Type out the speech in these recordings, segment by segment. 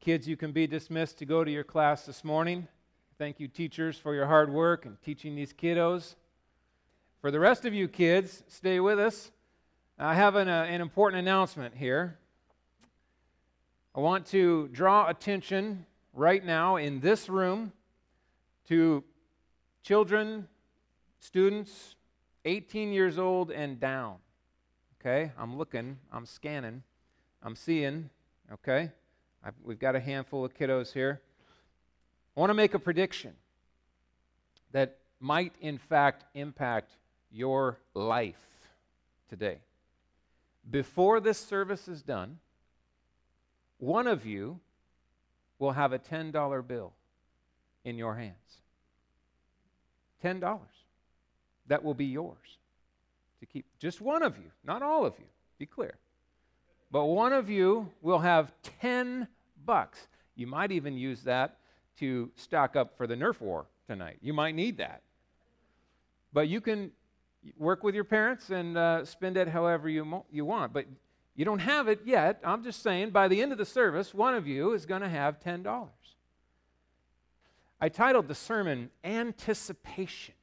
Kids, you can be dismissed to go to your class this morning. Thank you, teachers, for your hard work and teaching these kiddos. For the rest of you kids, stay with us. I have an, uh, an important announcement here. I want to draw attention right now in this room to children, students 18 years old and down. Okay? I'm looking, I'm scanning, I'm seeing. Okay? I've, we've got a handful of kiddos here. I want to make a prediction that might, in fact, impact your life today. Before this service is done, one of you will have a $10 bill in your hands. $10. That will be yours to keep. Just one of you, not all of you, be clear. But one of you will have 10 bucks. You might even use that to stock up for the Nerf war tonight. You might need that. But you can work with your parents and uh, spend it however you, mo- you want. But you don't have it yet. I'm just saying, by the end of the service, one of you is going to have $10. I titled the sermon Anticipation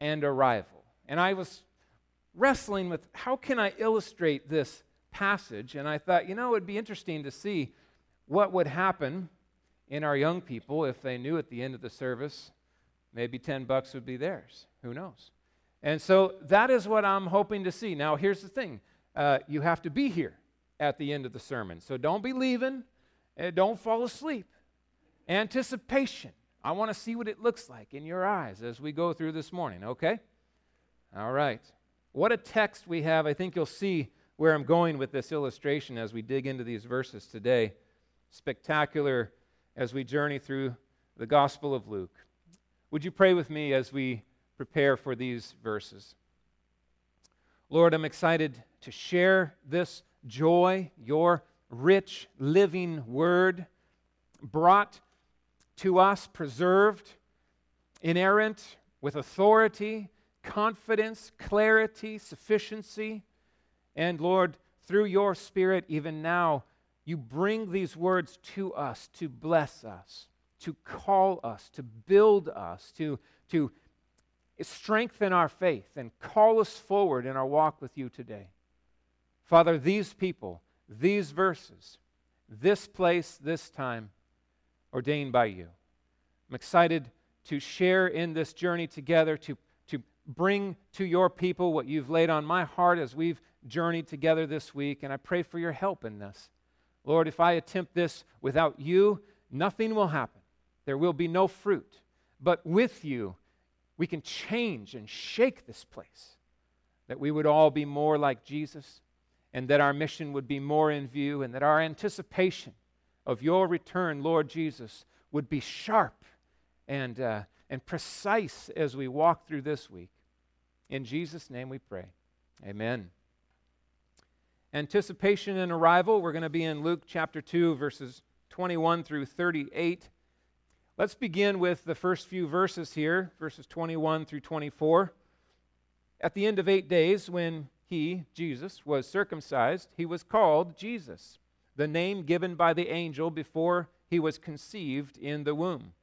and Arrival. And I was wrestling with how can I illustrate this passage? And I thought, you know, it would be interesting to see what would happen in our young people if they knew at the end of the service maybe 10 bucks would be theirs. Who knows? And so that is what I'm hoping to see. Now, here's the thing uh, you have to be here at the end of the sermon. So don't be leaving, uh, don't fall asleep. Anticipation. I want to see what it looks like in your eyes as we go through this morning, okay? All right. What a text we have. I think you'll see where I'm going with this illustration as we dig into these verses today spectacular as we journey through the Gospel of Luke. Would you pray with me as we prepare for these verses? Lord, I'm excited to share this joy, your rich, living word brought to us, preserved, inerrant, with authority, confidence, clarity, sufficiency. And Lord, through your Spirit, even now, you bring these words to us to bless us, to call us, to build us, to, to strengthen our faith, and call us forward in our walk with you today. Father, these people, these verses, this place, this time, ordained by you. I'm excited to share in this journey together, to, to bring to your people what you've laid on my heart as we've journeyed together this week, and I pray for your help in this. Lord, if I attempt this without you, nothing will happen. There will be no fruit. But with you, we can change and shake this place. That we would all be more like Jesus, and that our mission would be more in view, and that our anticipation of your return, Lord Jesus, would be sharp and, uh, and precise as we walk through this week. In Jesus' name we pray. Amen. Anticipation and arrival, we're going to be in Luke chapter 2, verses 21 through 38. Let's begin with the first few verses here, verses 21 through 24. At the end of eight days, when he, Jesus, was circumcised, he was called Jesus, the name given by the angel before he was conceived in the womb.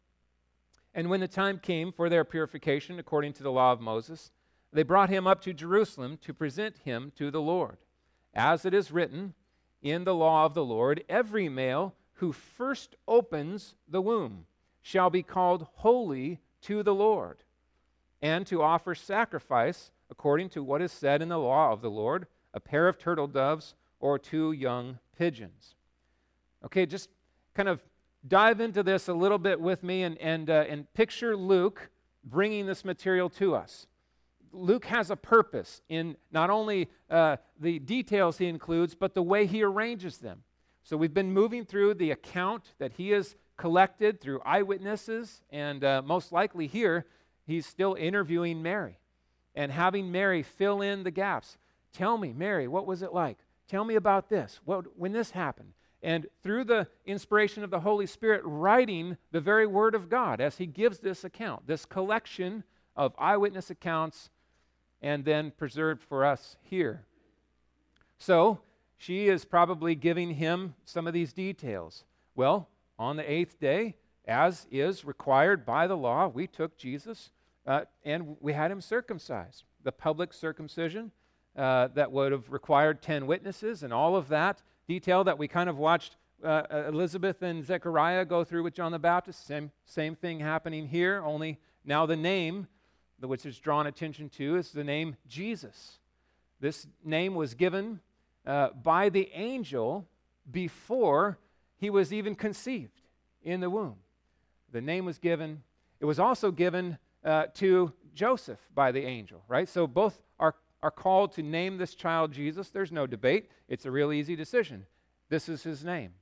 And when the time came for their purification according to the law of Moses, they brought him up to Jerusalem to present him to the Lord. As it is written in the law of the Lord, every male who first opens the womb shall be called holy to the Lord, and to offer sacrifice according to what is said in the law of the Lord a pair of turtle doves or two young pigeons. Okay, just kind of dive into this a little bit with me and, and, uh, and picture Luke bringing this material to us. Luke has a purpose in not only uh, the details he includes, but the way he arranges them. So we've been moving through the account that he has collected through eyewitnesses, and uh, most likely here, he's still interviewing Mary and having Mary fill in the gaps. Tell me, Mary, what was it like? Tell me about this. What, when this happened? And through the inspiration of the Holy Spirit, writing the very Word of God as he gives this account, this collection of eyewitness accounts and then preserved for us here. So, she is probably giving him some of these details. Well, on the eighth day, as is required by the law, we took Jesus uh, and we had him circumcised. The public circumcision uh, that would have required 10 witnesses and all of that detail that we kind of watched uh, uh, Elizabeth and Zechariah go through with John the Baptist. Same, same thing happening here, only now the name which is drawn attention to is the name Jesus. This name was given uh, by the angel before he was even conceived in the womb. The name was given. It was also given uh, to Joseph by the angel, right? So both are, are called to name this child Jesus. There's no debate. It's a real easy decision. This is his name.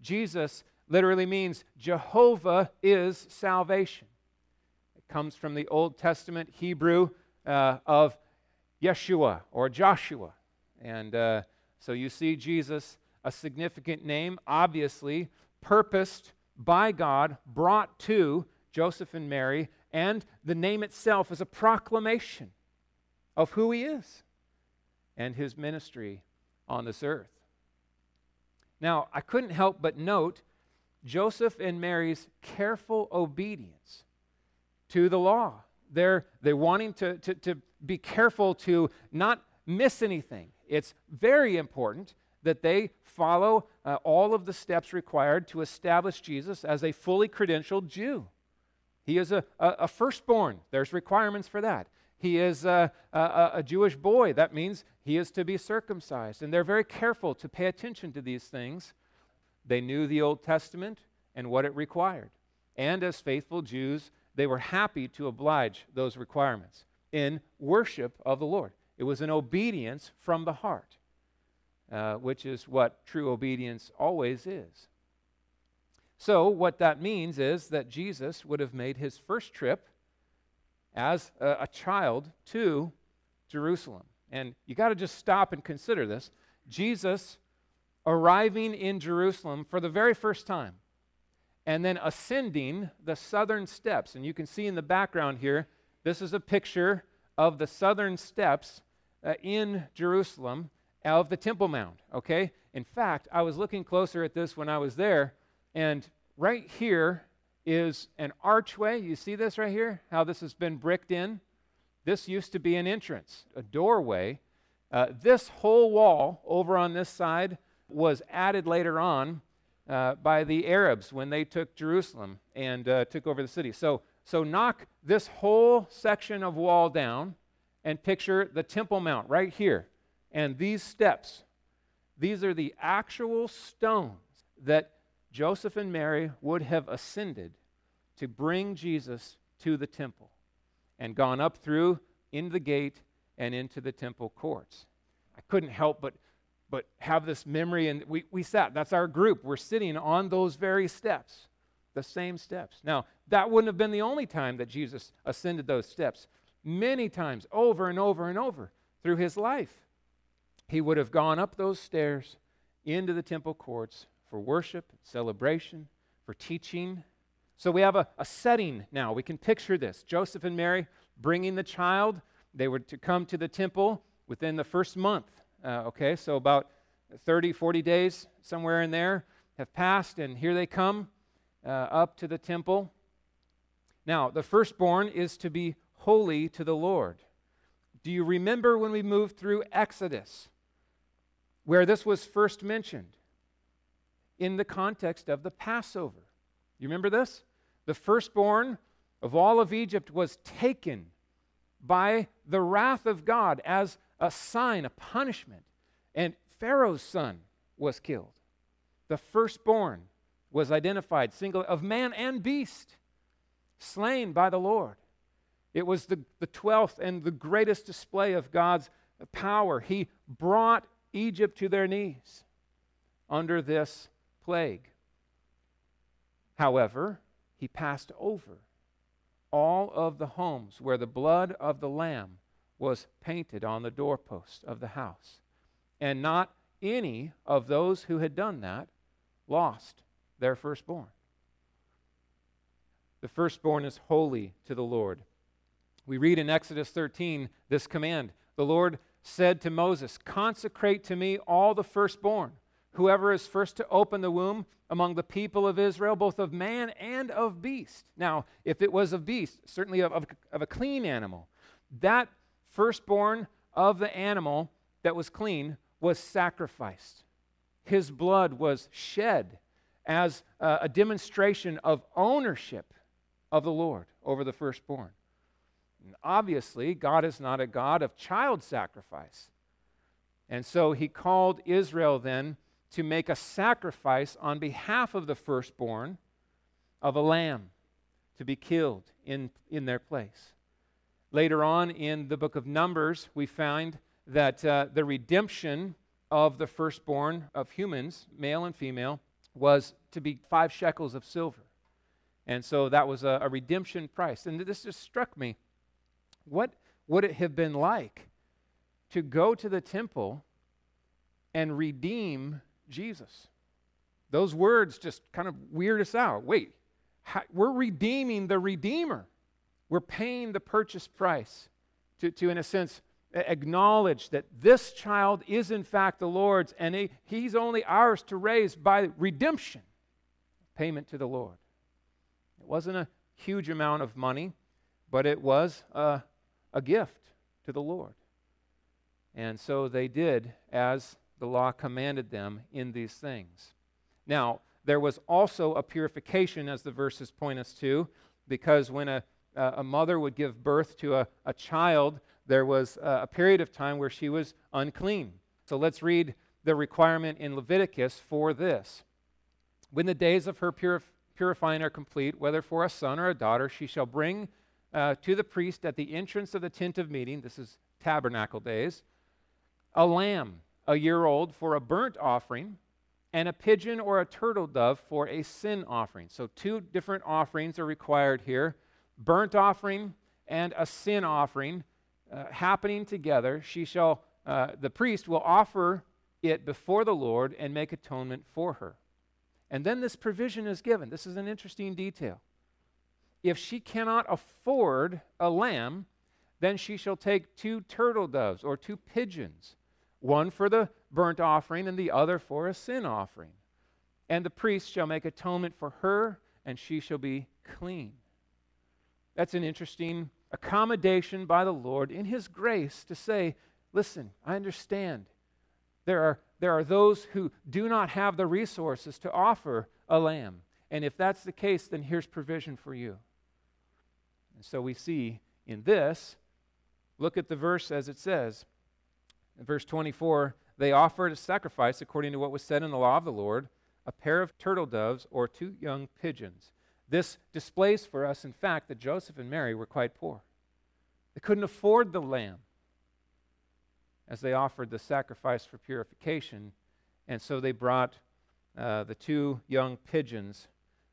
Jesus literally means Jehovah is salvation. Comes from the Old Testament Hebrew uh, of Yeshua or Joshua. And uh, so you see Jesus, a significant name, obviously purposed by God, brought to Joseph and Mary, and the name itself is a proclamation of who he is and his ministry on this earth. Now, I couldn't help but note Joseph and Mary's careful obedience to the law. They're, they're wanting to, to, to be careful to not miss anything. It's very important that they follow uh, all of the steps required to establish Jesus as a fully credentialed Jew. He is a, a, a firstborn, there's requirements for that. He is a, a, a, Jewish boy. That means he is to be circumcised. And they're very careful to pay attention to these things. They knew the Old Testament and what it required. And as faithful Jews, they were happy to oblige those requirements in worship of the Lord. It was an obedience from the heart, uh, which is what true obedience always is. So, what that means is that Jesus would have made his first trip as a, a child to Jerusalem. And you got to just stop and consider this. Jesus arriving in Jerusalem for the very first time and then ascending the southern steps. And you can see in the background here, this is a picture of the southern steps uh, in Jerusalem of the Temple Mount, okay? In fact, I was looking closer at this when I was there, and right here is an archway. You see this right here? How this has been bricked in? This used to be an entrance, a doorway. Uh, this whole wall over on this side was added later on uh, by the Arabs when they took Jerusalem and uh, took over the city. So, so knock this whole section of wall down and picture the Temple Mount right here. And these steps, these are the actual stones that Joseph and Mary would have ascended to bring Jesus to the temple and gone up through into the gate and into the temple courts. I couldn't help but but have this memory and we, we sat that's our group we're sitting on those very steps the same steps now that wouldn't have been the only time that jesus ascended those steps many times over and over and over through his life he would have gone up those stairs into the temple courts for worship, celebration, for teaching. So we have a, a setting now. We can picture this Joseph and Mary bringing the child. They were to come to the temple within the first month. Uh, okay, so about 30, 40 days, somewhere in there, have passed, and here they come uh, up to the temple. Now, the firstborn is to be holy to the Lord. Do you remember when we moved through Exodus, where this was first mentioned? in the context of the Passover. You remember this? The firstborn of all of Egypt was taken by the wrath of God as a sign, a punishment. And Pharaoh's son was killed. The firstborn was identified single of man and beast, slain by the Lord. It was the, the 12th and the greatest display of God's power. He brought Egypt to their knees under this plague. However, he passed over all of the homes where the blood of the Lamb was painted on the doorpost of the house. And not any of those who had done that lost their firstborn. The firstborn is holy to the Lord. We read in Exodus 13 this command The Lord said to Moses, Consecrate to me all the firstborn whoever is first to open the womb among the people of Israel, both of man and of beast. Now, if it was of beast, certainly of, of, of a clean animal, that firstborn of the animal that was clean was sacrificed. His blood was shed as a, demonstration of ownership of the Lord over the firstborn. And obviously, God is not a God of child sacrifice. And so he called Israel then to make a sacrifice on behalf of the firstborn of a lamb to be killed in, in their place. Later on in the book of Numbers, we find that uh, the redemption of the firstborn of humans, male and female, was to be five shekels of silver. And so that was a, a redemption price. And this just struck me. What would it have been like to go to the temple and redeem Jesus? Those words just kind of weird us out. Wait, how, we're redeeming the Redeemer. We're paying the purchase price to, to in a sense, acknowledge that this child is in fact the Lord's and he, he's only ours to raise by redemption, payment to the Lord. It wasn't a huge amount of money, but it was a, a gift to the Lord. And so they did as the law commanded them in these things. Now, there was also a purification, as the verses point us to, because when a, a mother would give birth to a, a child, there was a period of time where she was unclean. So let's read the requirement in Leviticus for this. When the days of her purif- purifying are complete, whether for a son or a daughter, she shall bring uh, to the priest at the entrance of the tent of meeting, this is tabernacle days, a lamb a year old for a burnt offering, and a pigeon or a turtle dove for a sin offering. So, two different offerings are required here burnt offering and a sin offering uh, happening together, she shall, uh, the priest will offer it before the Lord and make atonement for her. And then this provision is given. This is an interesting detail. If she cannot afford a lamb, then she shall take two turtle doves or two pigeons, one for the burnt offering and the other for a sin offering. And the priest shall make atonement for her, and she shall be clean. That's an interesting accommodation by the Lord in His grace to say, listen, I understand. There are, there are those who do not have the resources to offer a lamb. And if that's the case, then here's provision for you. And so we see in this, look at the verse as it says. In verse 24, they offered a sacrifice according to what was said in the law of the Lord a pair of turtle doves or two young pigeons. This displays for us, in fact, that Joseph and Mary were quite poor. They couldn't afford the lamb as they offered the sacrifice for purification, and so they brought uh, the two young pigeons,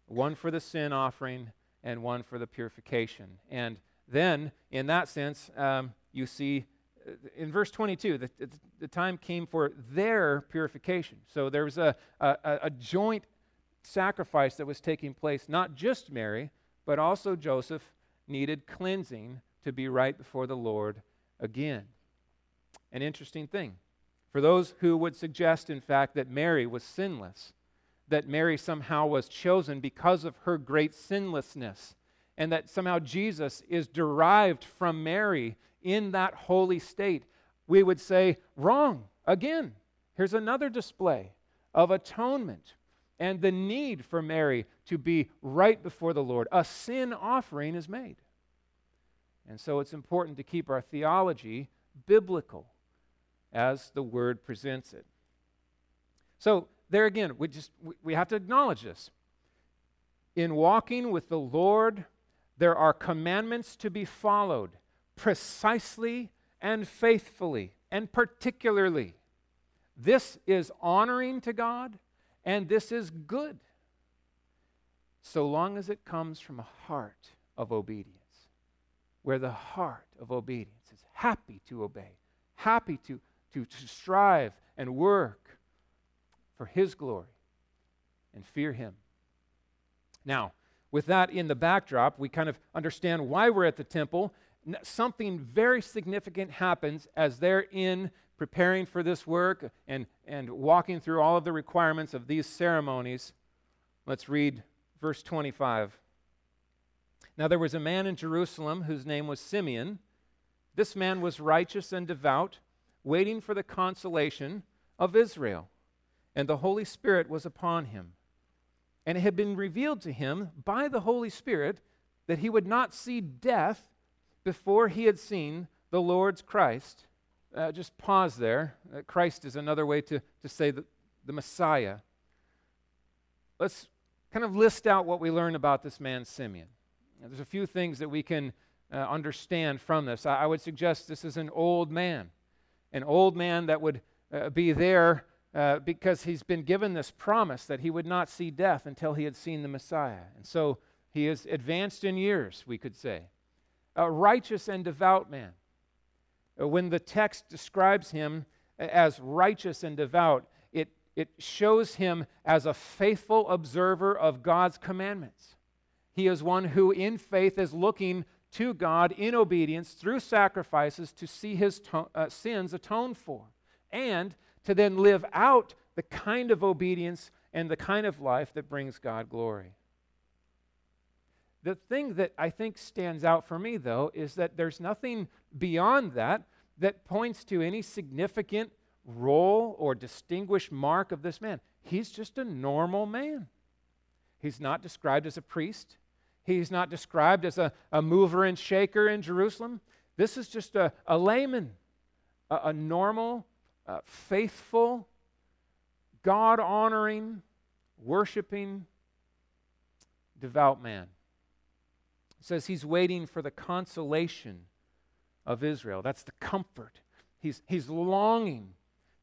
one for the sin offering and one for the purification. And then, in that sense, um, you see uh, in verse 22, the, the, time came for their purification. So there was a, a, a joint sacrifice that was taking place, not just Mary, but also Joseph needed cleansing to be right before the Lord again. An interesting thing. For those who would suggest, in fact, that Mary was sinless, that Mary somehow was chosen because of her great sinlessness, and that somehow Jesus is derived from Mary in that holy state, we would say, wrong. Again, here's another display of atonement and the need for Mary to be right before the Lord. A sin offering is made. And so it's important to keep our theology biblical as the word presents it. So there again, we just we have to acknowledge this. In walking with the Lord, there are commandments to be followed precisely and faithfully and particularly. This is honoring to God and this is good, so long as it comes from a heart of obedience, where the heart of obedience is happy to obey, happy to, to, to strive and work for His glory and fear Him. Now, with that in the backdrop, we kind of understand why we're at the temple. Something very significant happens as they're in preparing for this work and, and walking through all of the requirements of these ceremonies, let's read verse 25. Now there was a man in Jerusalem whose name was Simeon. This man was righteous and devout, waiting for the consolation of Israel, and the Holy Spirit was upon him. And it had been revealed to him by the Holy Spirit that he would not see death before he had seen the Lord's Christ. Uh, just pause there. Uh, Christ is another way to, to say the, the Messiah. Let's kind of list out what we learn about this man, Simeon. Now, there's a few things that we can uh, understand from this. I, I, would suggest this is an old man, an old man that would uh, be there uh, because he's been given this promise that he would not see death until he had seen the Messiah. And so he is advanced in years, we could say. A righteous and devout man. Uh, when the text describes him as righteous and devout, it, it shows him as a faithful observer of God's commandments. He is one who, in faith, is looking to God in obedience through sacrifices to see his to- uh, sins atoned for, and to then live out the kind of obedience and the kind of life that brings God glory. The thing that I think stands out for me, though, is that there's nothing beyond that that points to any significant role or distinguished mark of this man. He's just a normal man. He's not described as a priest, he's not described as a, a mover and shaker in Jerusalem. This is just a, a layman, a, a normal, uh, faithful, God honoring, worshiping, devout man. It says he's waiting for the consolation of Israel. That's the comfort. He's, he's longing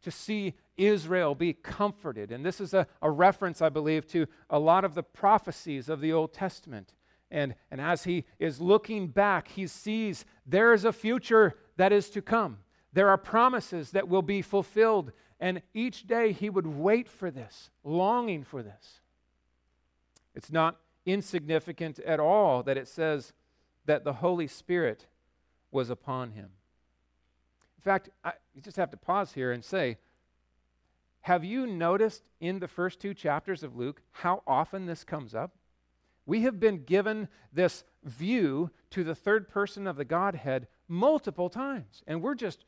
to see Israel be comforted. And this is a, a reference, I believe, to a lot of the prophecies of the Old Testament. And, and as he is looking back, he sees there is a future that is to come. There are promises that will be fulfilled. And each day he would wait for this, longing for this. It's not insignificant at all that it says that the Holy Spirit was upon him. In fact, I, you just have to pause here and say, have you noticed in the first two chapters of Luke how often this comes up? We have been given this view to the third person of the Godhead multiple times, and we're just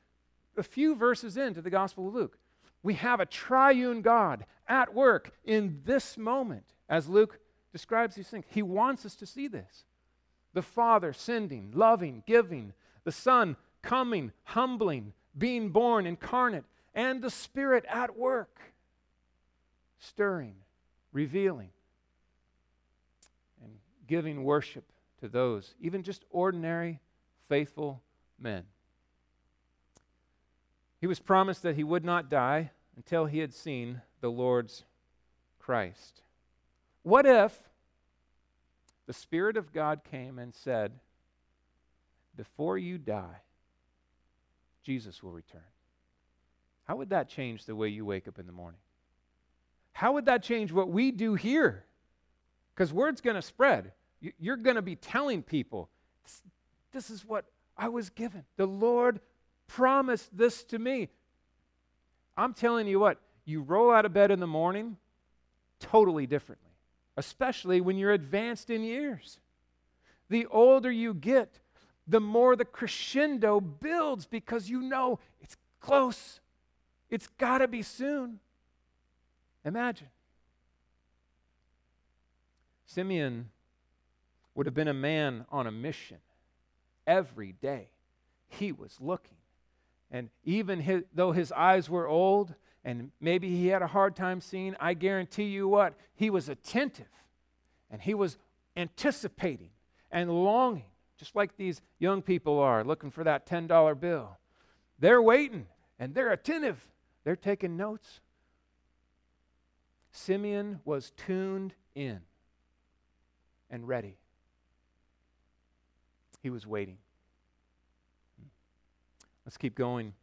a few verses into the Gospel of Luke. We have a triune God at work in this moment as Luke describes these things. He wants us to see this. The Father sending, loving, giving, the Son coming, humbling, being born incarnate, and the Spirit at work, stirring, revealing, and giving worship to those, even just ordinary, faithful men. He was promised that he would not die until he had seen the Lord's Christ. What if the Spirit of God came and said, Before you die, Jesus will return? How would that change the way you wake up in the morning? How would that change what we do here? Because word's going to spread. You're going to be telling people, this is what I was given. The Lord promised this to me. I'm telling you what, you roll out of bed in the morning totally differently, especially when you're advanced in years. The older you get, the more the crescendo builds because you know it's close. It's got to be soon. Imagine. Simeon would have been a man on a mission every day. He was looking and even his, though his eyes were old and maybe he had a hard time seeing, I guarantee you what, he was attentive and he was anticipating and longing, just like these young people are looking for that $10 bill. They're waiting and they're attentive, they're taking notes. Simeon was tuned in and ready. He was waiting. Let's keep going.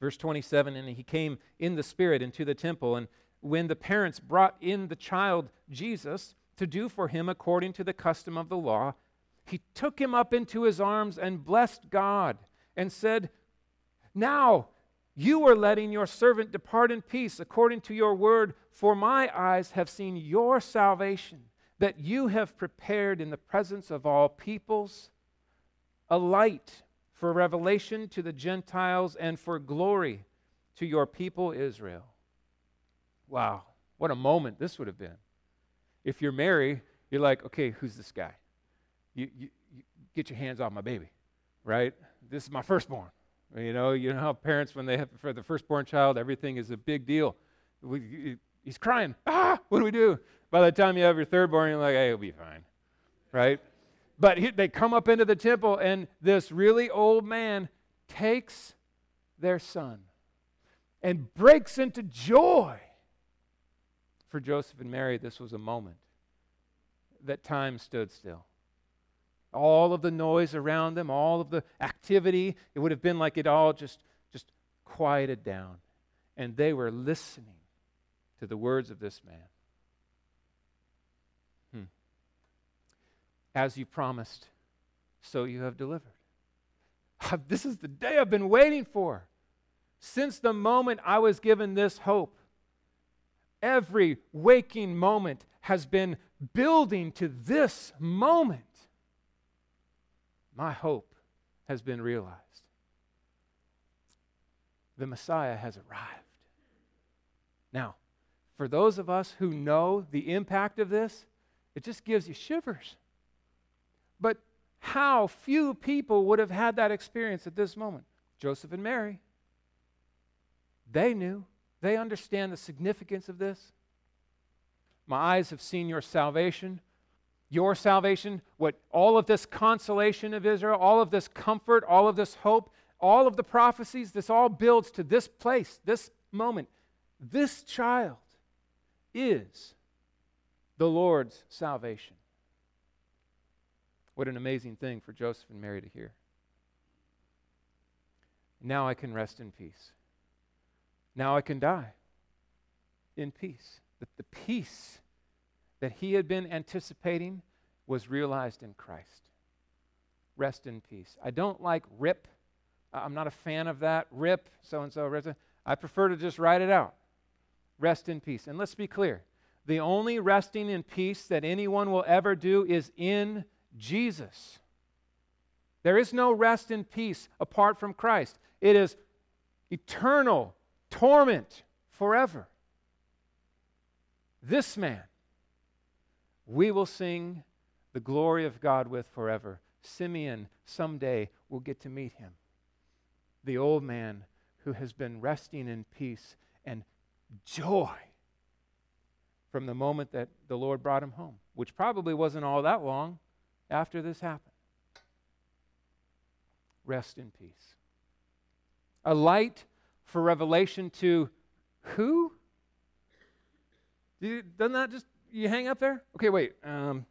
Verse 27 And he came in the Spirit into the temple, and when the parents brought in the child Jesus to do for him according to the custom of the law, he took him up into his arms and blessed God and said, Now You are letting your servant depart in peace according to your word, for my eyes have seen your salvation, that you have prepared in the presence of all peoples. A light for revelation to the Gentiles and for glory to your people Israel. Wow, what a moment this would have been. If you're Mary, you're like, okay, who's this guy? You, you, you get your hands off my baby, right? This is my firstborn. You know, you know how parents, when they have for the firstborn child, everything is a big deal. We, he's crying. Ah, what do we do? By the time you have your thirdborn, you're like, hey, it'll be fine, right? But he, they come up into the temple, and this really old man takes their son and breaks into joy. For Joseph and Mary, this was a moment that time stood still. All of the noise around them, all of the activity, it would have been like it all just, just quieted down. And they were listening to the words of this man. As you promised, so you have delivered. This is the day I've been waiting for. Since the moment I was given this hope, every waking moment has been building to this moment. My hope has been realized. The Messiah has arrived. Now, for those of us who know the impact of this, it just gives you shivers. But how few people would have had that experience at this moment? Joseph and Mary. They knew. They understand the significance of this. My eyes have seen your salvation. Your salvation, what all of this consolation of Israel, all of this comfort, all of this hope, all of the prophecies, this all builds to this place, this moment. This child is the Lord's salvation. What an amazing thing for Joseph and Mary to hear. Now I can rest in peace. Now I can die in peace. The, the peace that he had been anticipating was realized in Christ. Rest in peace. I don't like rip. I'm not a fan of that. Rip, so and so. I prefer to just write it out. Rest in peace. And let's be clear the only resting in peace that anyone will ever do is in Jesus. There is no rest in peace apart from Christ. It is eternal torment forever. This man, we will sing the glory of God with forever. Simeon someday will get to meet him. The old man who has been resting in peace and joy from the moment that the Lord brought him home, which probably wasn't all that long after this happened. Rest in peace. A light for revelation to who? doesn't that just, you hang up there? Okay, wait. Um,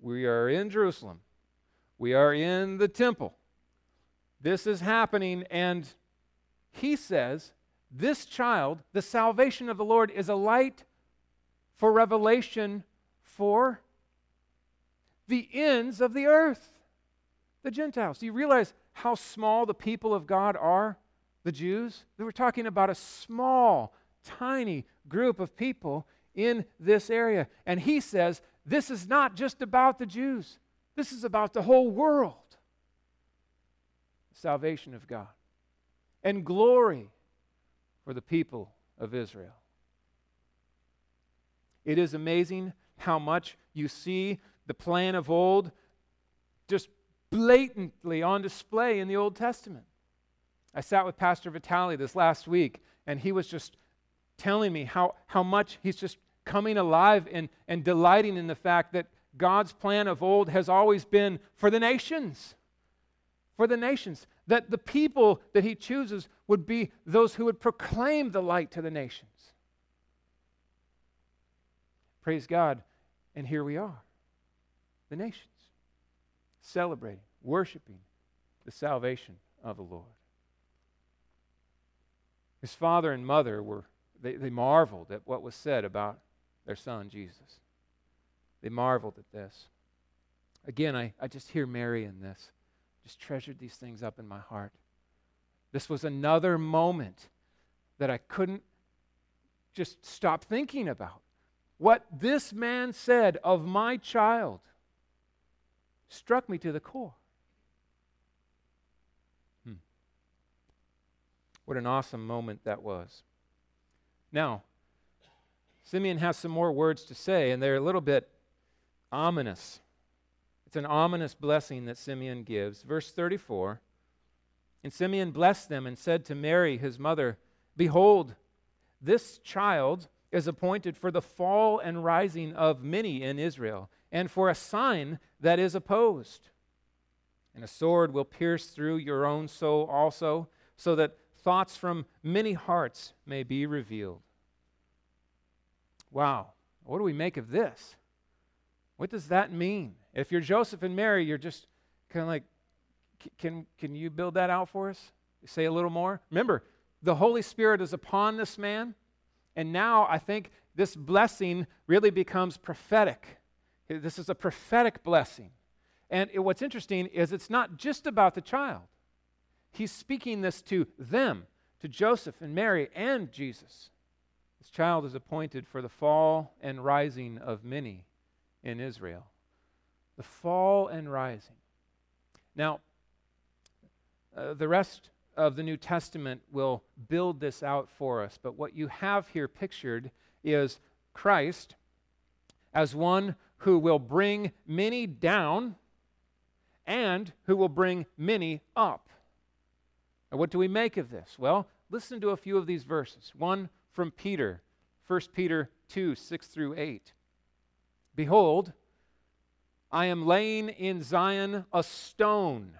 we are in Jerusalem. We are in the temple. This is happening, and he says, This child, the salvation of the Lord, is a light for revelation for the ends of the earth, the Gentiles. Do you realize how small the people of God are, the Jews? They were talking about a small, tiny group of people in this area. And he says, this is not just about the Jews, this is about the whole world. Salvation of God and glory for the people of Israel. It is amazing how much you see the plan of old just blatantly on display in the Old Testament. I sat with Pastor Vitali this last week, and he was just telling me how, how much he's just coming alive and, and delighting in the fact that God's plan of old has always been for the nations. For the nations. That the people that he chooses would be those who would proclaim the light to the nations. Praise God. And here we are the nations, celebrating, worshiping the salvation of the Lord. His father and mother were, they, they marveled at what was said about their son, Jesus. They marveled at this. Again, I, I just hear Mary in this. Just treasured these things up in my heart. This was another moment that I couldn't just stop thinking about. What this man said of my child struck me to the core. Hmm. What an awesome moment that was. Now, Simeon has some more words to say, and they're a little bit ominous. It's an ominous blessing that Simeon gives. Verse 34 And Simeon blessed them and said to Mary, his mother, Behold, this child is appointed for the fall and rising of many in Israel, and for a sign that is opposed. And a sword will pierce through your own soul also, so that thoughts from many hearts may be revealed. Wow, what do we make of this? What does that mean? If you're Joseph and Mary, you're just kind of like, can, can you build that out for us? Say a little more. Remember, the Holy Spirit is upon this man, and now I think this blessing really becomes prophetic. This is a prophetic blessing. And it, what's interesting is it's not just about the child. He's speaking this to them, to Joseph and Mary and Jesus. This child is appointed for the fall and rising of many in Israel. The fall and rising. Now, uh, the rest of the New Testament will build this out for us, but what you have here pictured is Christ as one who will bring many down and who will bring many up. And what do we make of this? Well, listen to a few of these verses. One from Peter, 1 Peter 2 6 through 8. Behold, I am laying in Zion a stone,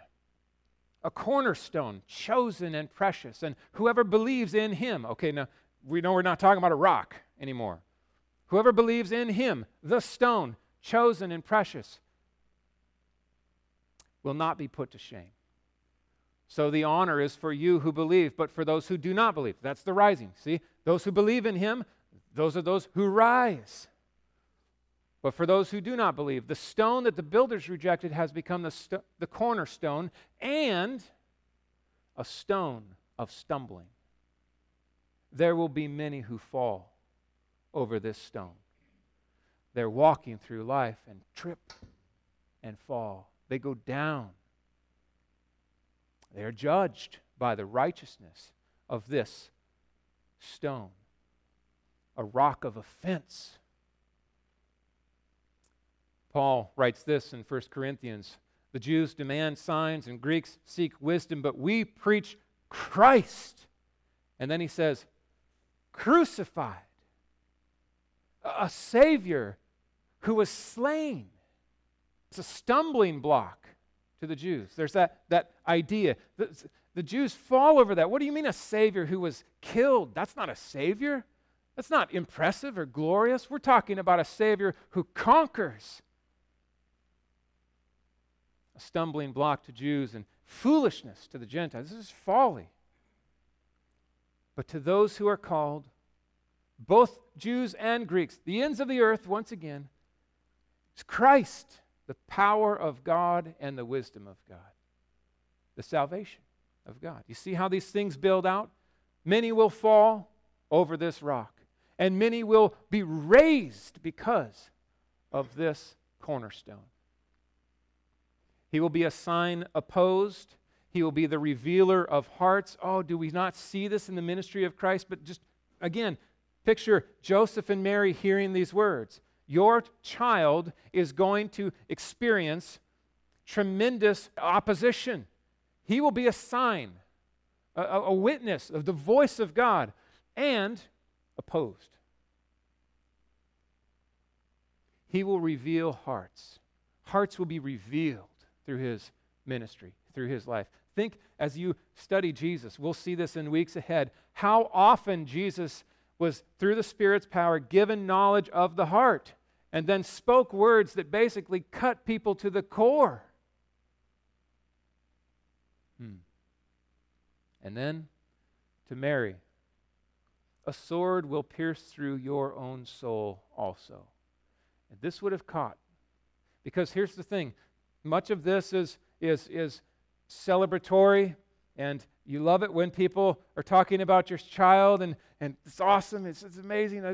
a cornerstone, chosen and precious, and whoever believes in him. Okay, now we know we're not talking about a rock anymore. Whoever believes in him, the stone, chosen and precious, will not be put to shame. So the honor is for you who believe, but for those who do not believe. That's the rising. See? Those who believe in him, those are those who rise. But for those who do not believe, the stone that the builders rejected has become the, st- the cornerstone and a stone of stumbling. There will be many who fall over this stone. They're walking through life and trip and fall. They go down. They are judged by the righteousness of this stone, a rock of offense Paul writes this in 1 Corinthians The Jews demand signs and Greeks seek wisdom, but we preach Christ. And then he says, crucified, a Savior who was slain. It's a stumbling block to the Jews. There's that, that idea. The, the Jews fall over that. What do you mean a Savior who was killed? That's not a Savior. That's not impressive or glorious. We're talking about a Savior who conquers a stumbling block to Jews and foolishness to the Gentiles. This is folly. But to those who are called, both Jews and Greeks, the ends of the earth, once again, it's Christ, the power of God and the wisdom of God, the salvation of God. You see how these things build out? Many will fall over this rock, and many will be raised because of this cornerstone. He will be a sign opposed. He will be the revealer of hearts. Oh, do we not see this in the ministry of Christ? But just again, picture Joseph and Mary hearing these words. Your child is going to experience tremendous opposition. He will be a sign, a, a witness of the voice of God, and opposed. He will reveal hearts. Hearts will be revealed through his ministry, through his life. Think as you study Jesus, we'll see this in weeks ahead, how often Jesus was, through the Spirit's power, given knowledge of the heart and then spoke words that basically cut people to the core. Hmm. And then to Mary, a sword will pierce through your own soul also. And this would have caught. Because here's the thing much of this is, is, is celebratory. And you love it when people are talking about your child and, and it's awesome, it's, it's amazing.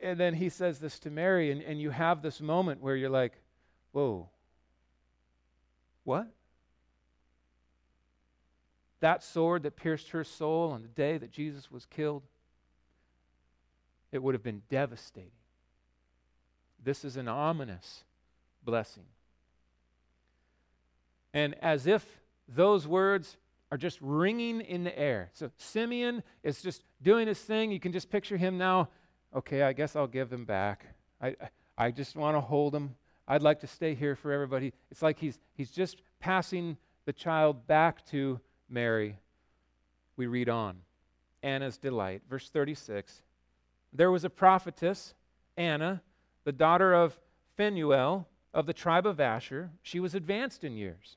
And then he says this to Mary, and, and you have this moment where you're like, whoa, what? That sword that pierced her soul on the day that Jesus was killed, it would have been devastating. This is an ominous blessing. And as if those words are just ringing in the air. So Simeon is just doing his thing. You can just picture him now. Okay, I guess I'll give him back. I, I just want to hold him. I'd like to stay here for everybody. It's like he's, he's just passing the child back to Mary. We read on. Anna's delight. Verse 36. There was a prophetess, Anna, the daughter of Phanuel of the tribe of Asher. She was advanced in years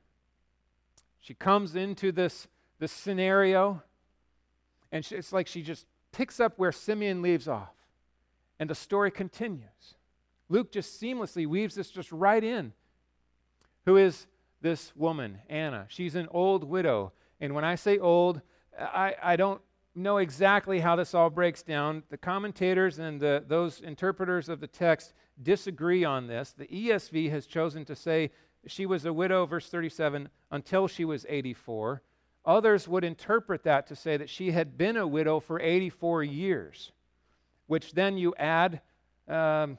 she comes into this, this scenario, and she, it's like she just picks up where Simeon leaves off, and the story continues. Luke just seamlessly weaves this just right in. Who is this woman, Anna? She's an old widow. And when I say old, I, I don't know exactly how this all breaks down. The commentators and the, those interpreters of the text disagree on this. The ESV has chosen to say she was a widow, verse 37, until she was 84. Others would interpret that to say that she had been a widow for 84 years, which then you add um,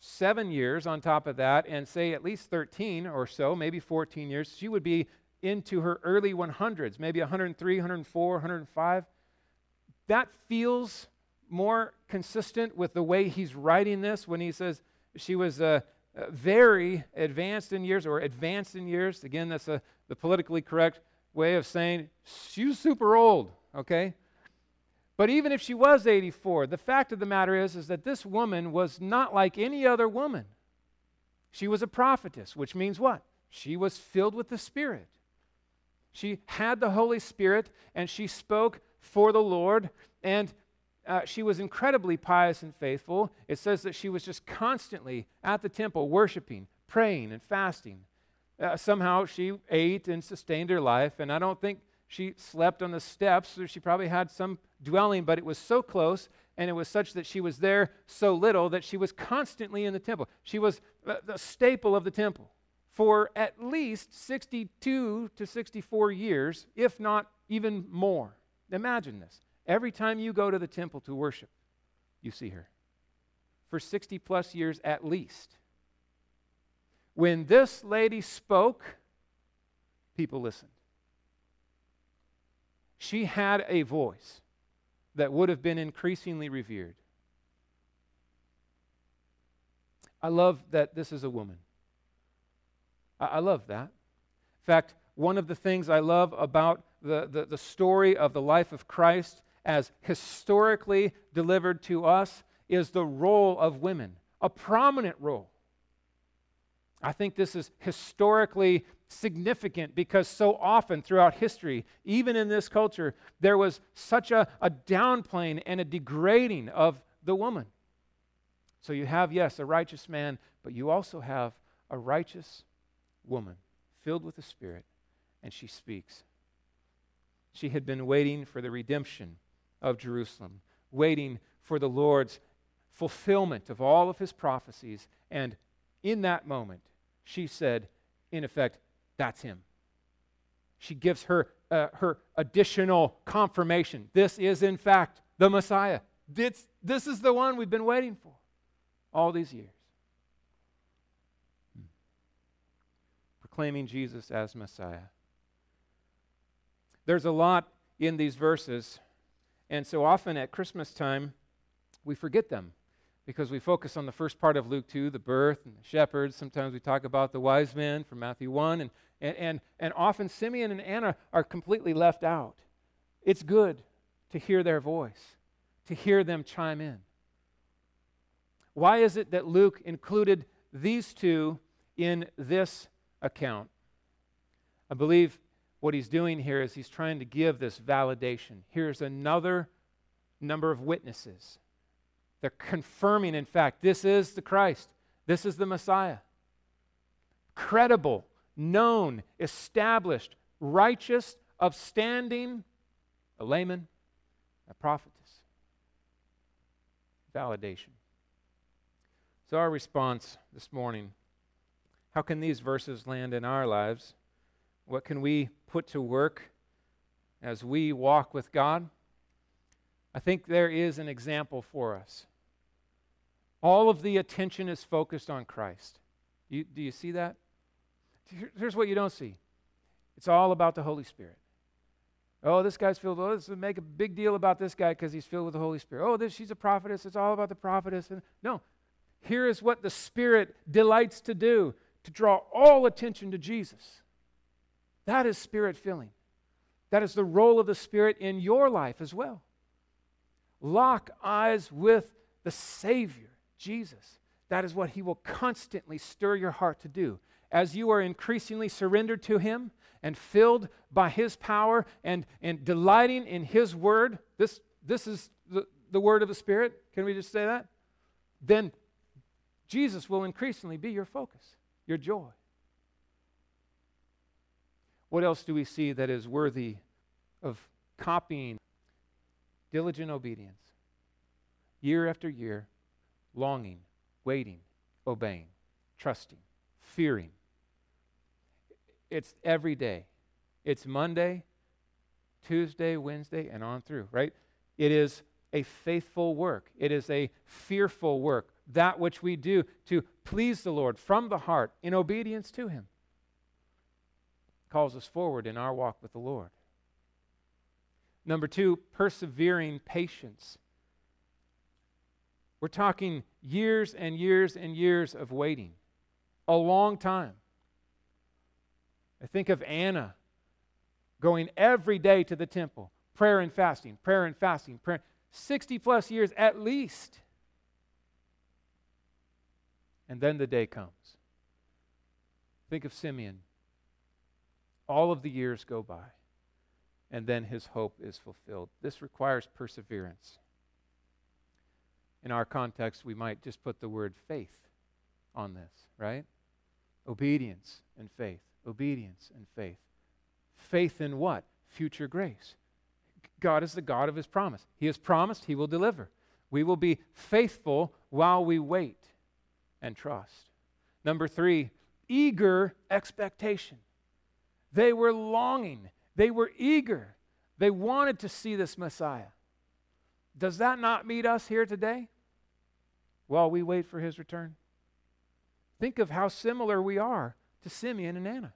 seven years on top of that and say at least 13 or so, maybe 14 years. She would be into her early 100s, maybe 103, 104, 105. That feels more consistent with the way he's writing this when he says she was a, Uh, very advanced in years or advanced in years. Again, that's a, the politically correct way of saying she's super old, okay? But even if she was 84, the fact of the matter is, is that this woman was not like any other woman. She was a prophetess, which means what? She was filled with the Spirit. She had the Holy Spirit and she spoke for the Lord. And uh, she was incredibly pious and faithful. It says that she was just constantly at the temple worshiping, praying, and fasting. Uh, somehow she ate and sustained her life, and I don't think she slept on the steps. She probably had some dwelling, but it was so close and it was such that she was there so little that she was constantly in the temple. She was uh, the staple of the temple for at least 62 to 64 years, if not even more. Imagine this. Every time you go to the temple to worship, you see her. For 60 plus years at least. When this lady spoke, people listened. She had a voice that would have been increasingly revered. I love that this is a woman. I, I love that. In fact, one of the things I love about the, the, the story of the life of Christ as historically delivered to us is the role of women, a prominent role. I think this is historically significant because so often throughout history, even in this culture, there was such a, a downplaying and a degrading of the woman. So you have, yes, a righteous man, but you also have a righteous woman filled with the Spirit, and she speaks. She had been waiting for the redemption of Jerusalem, waiting for the Lord's fulfillment of all of his prophecies. And in that moment, she said, in effect, that's him. She gives her, uh, her additional confirmation. This is, in fact, the Messiah. This, this is the one we've been waiting for all these years. Hmm. Proclaiming Jesus as Messiah. There's a lot in these verses and so often at Christmas time, we forget them because we focus on the first part of Luke 2, the birth and the shepherds. Sometimes we talk about the wise men from Matthew 1. And, and, and, and often Simeon and Anna are completely left out. it's good to hear their voice, to hear them chime in. Why is it that Luke included these two in this account? I believe what he's doing here is he's trying to give this validation. Here's another number of witnesses. They're confirming, in fact, this is the Christ, this is the Messiah. Credible, known, established, righteous, upstanding, a layman, a prophetess. Validation. So, our response this morning how can these verses land in our lives? What can we put to work as we walk with God? I think there is an example for us. All of the attention is focused on Christ. Do you, do you see that? Here's what you don't see it's all about the Holy Spirit. Oh, this guy's filled. Oh, let's make a big deal about this guy because he's filled with the Holy Spirit. Oh, this she's a prophetess. It's all about the prophetess. And no, here is what the Spirit delights to do to draw all attention to Jesus. That is spirit filling. That is the role of the Spirit in your life as well. Lock eyes with the Savior, Jesus. That is what He will constantly stir your heart to do. As you are increasingly surrendered to Him and filled by His power and, and delighting in His Word, this, this is the, the Word of the Spirit. Can we just say that? Then Jesus will increasingly be your focus, your joy. What else do we see that is worthy of copying? Diligent obedience. Year after year, longing, waiting, obeying, trusting, fearing. It's every day. It's Monday, Tuesday, Wednesday, and on through, right? It is a faithful work. It is a fearful work that which we do to please the Lord from the heart in obedience to Him. Calls us forward in our walk with the Lord. Number two, persevering patience. We're talking years and years and years of waiting, a long time. I think of Anna going every day to the temple, prayer and fasting, prayer and fasting, prayer. 60 plus years at least. And then the day comes. Think of Simeon. All of the years go by, and then his hope is fulfilled. This requires perseverance. In our context, we might just put the word faith on this, right? Obedience and faith. Obedience and faith. Faith in what? Future grace. God is the God of his promise. He has promised, he will deliver. We will be faithful while we wait and trust. Number three, eager expectation. They were longing, they were eager, they wanted to see this Messiah. Does that not meet us here today while we wait for his return? Think of how similar we are to Simeon and Anna.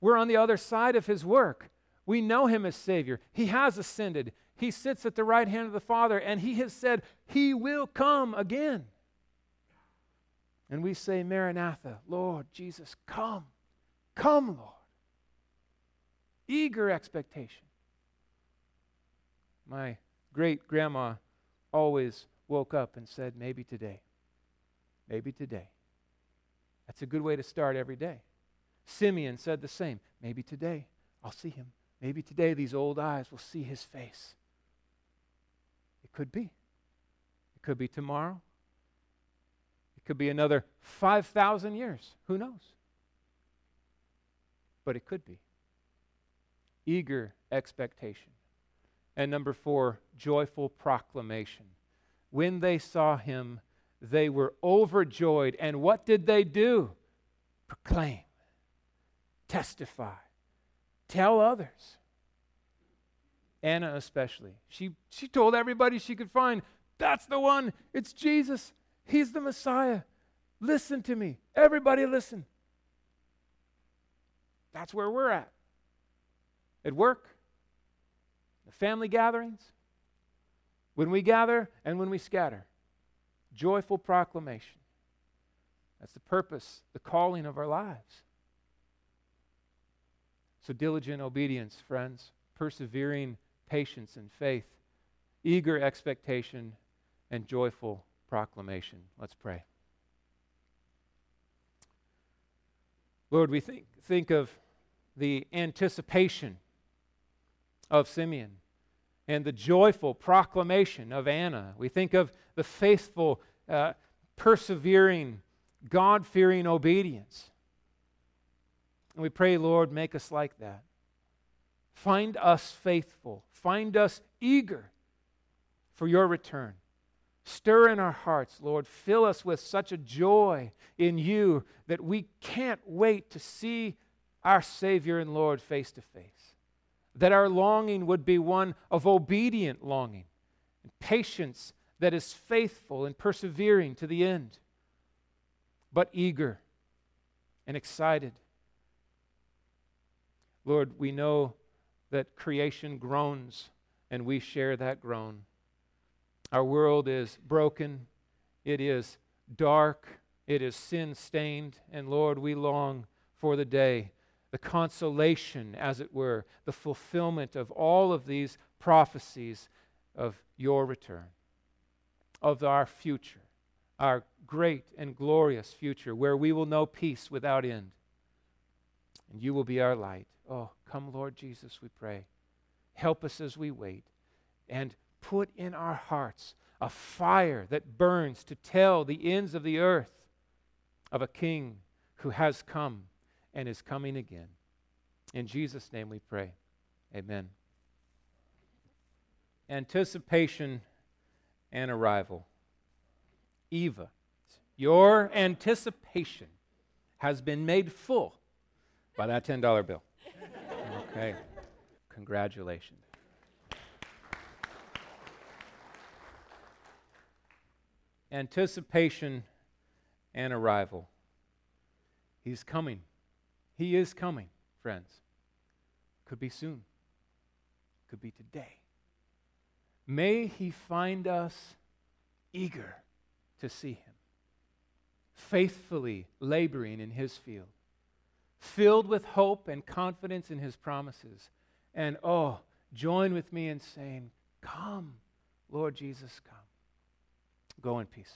We're on the other side of his work. We know him as Savior. He has ascended. He sits at the right hand of the Father, and he has said, He will come again. And we say, Maranatha, Lord Jesus, come. Come, Lord. Eager expectation. My great grandma always woke up and said, Maybe today. Maybe today. That's a good way to start every day. Simeon said the same. Maybe today I'll see him. Maybe today these old eyes will see his face. It could be. It could be tomorrow. It could be another 5,000 years. Who knows? But it could be. Eager expectation. And number four, joyful proclamation. When they saw him, they were overjoyed. And what did they do? Proclaim, testify, Tell others. Anna, especially. She, she told everybody she could find that's the one. It's Jesus. He's the Messiah. Listen to me. Everybody, listen. That's where we're at. At work, the family gatherings, when we gather and when we scatter. Joyful proclamation. That's the purpose, the calling of our lives. So, diligent obedience, friends, persevering patience and faith, eager expectation, and joyful proclamation. Let's pray. Lord, we think, think of the anticipation of Simeon and the joyful proclamation of Anna. We think of the faithful, uh, persevering, God fearing obedience. And we pray, Lord, make us like that. Find us faithful. Find us eager for your return. Stir in our hearts, Lord. Fill us with such a joy in you that we can't wait to see our Savior and Lord face to face. That our longing would be one of obedient longing and patience that is faithful and persevering to the end, but eager and excited. Lord, we know that creation groans and we share that groan. Our world is broken, it is dark, it is sin stained, and Lord, we long for the day, the consolation, as it were, the fulfillment of all of these prophecies of your return, of our future, our great and glorious future, where we will know peace without end. And you will be our light. Oh, come, Lord Jesus, we pray. Help us as we wait. And put in our hearts a fire that burns to tell the ends of the earth of a king who has come and is coming again. In Jesus' name we pray. Amen. Anticipation and arrival. Eva, your anticipation has been made full by that $10 bill. Okay. Congratulations. Anticipation and arrival. He's coming. He is coming, friends. Could be soon. Could be today. May he find us eager to see him, faithfully laboring in his field filled with hope and confidence in his promises. And oh, join with me in saying, Come, Lord Jesus, come. Go in peace.